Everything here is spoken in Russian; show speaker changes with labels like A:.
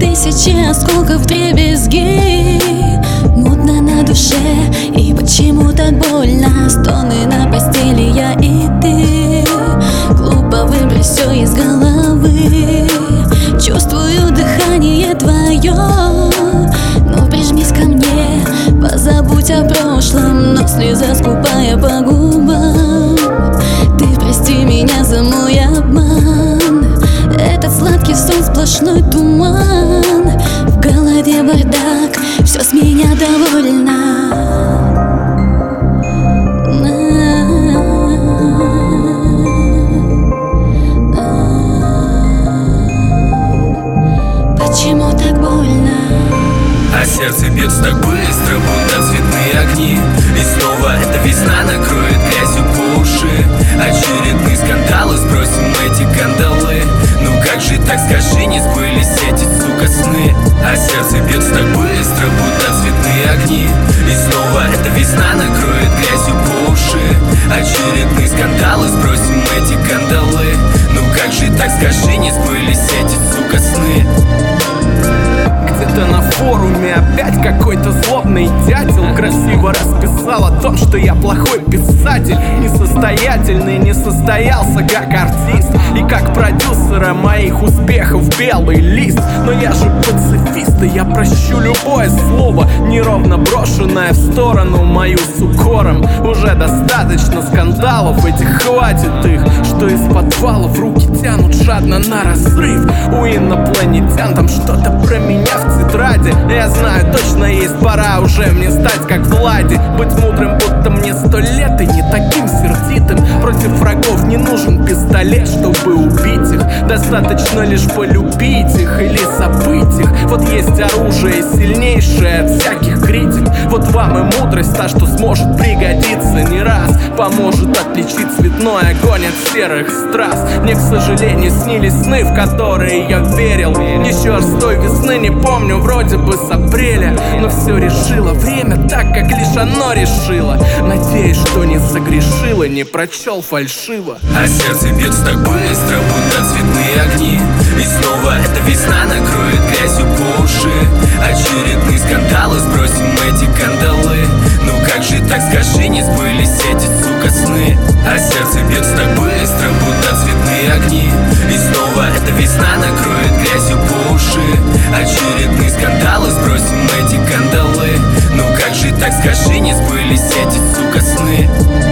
A: тысячи осколков дребезги Мутно на душе и почему так больно. Стоны на постели я и ты. Глупо выбрось все из головы. Чувствую дыхание твое Но прижмись ко мне Позабудь о прошлом. Но слеза скупая по губам. Ты прости меня за мой обман Сон сплошной туман. В голове бардак Все с меня довольно. Почему так больно?
B: А сердце бьется так быстро, будто цветные огни. И снова эта весна накроет сны А сердце бьется так быстро, будто цветные огни. И снова эта весна накроет грязью по уши. Очередные скандалы, сбросим эти кандалы. Ну как же так, скажи, не сбылись эти, сука, сны?
C: Где-то на форуме опять какой-то злобный дятел Красиво расписал о том, что я плохой писатель Несостоятельный, не состоялся как артист И как продюсера моих успехов белый лист. Но я же пацифист, и я прощу любое слово Неровно брошенное в сторону мою с укором. Уже достаточно скандалов, этих хватит их Что из подвала в руки тянут жадно на разрыв. У инопланетян там что-то про меня в тетради Я знаю, точно есть пора уже мне стать как Влади. Быть мудрым, будто мне сто лет и не таким сердитым нужен пистолет, чтобы убить их. Достаточно лишь полюбить их или забыть их. Вот есть оружие сильнейшее от всяких критик. Вот вам и мудрость та, что сможет пригодиться не раз. Поможет отличить цветной огонь от серых страз. Мне, к сожалению, снились сны, в которые я верил. Еще с той весны не помню, вроде бы с Но все решило время так, как лишь оно решило. Надеюсь, что не согрешила, не прочел фальшиво.
B: А сердце бьется так быстро, будто цветные огни. И снова эта весна накроет грязью по уши. Очередные скандалы, сбросим эти кандалы. Ну как же так, скажи, не сбылись эти, сука, сны? А сердце бьется так быстро, будто сети, сука, сны.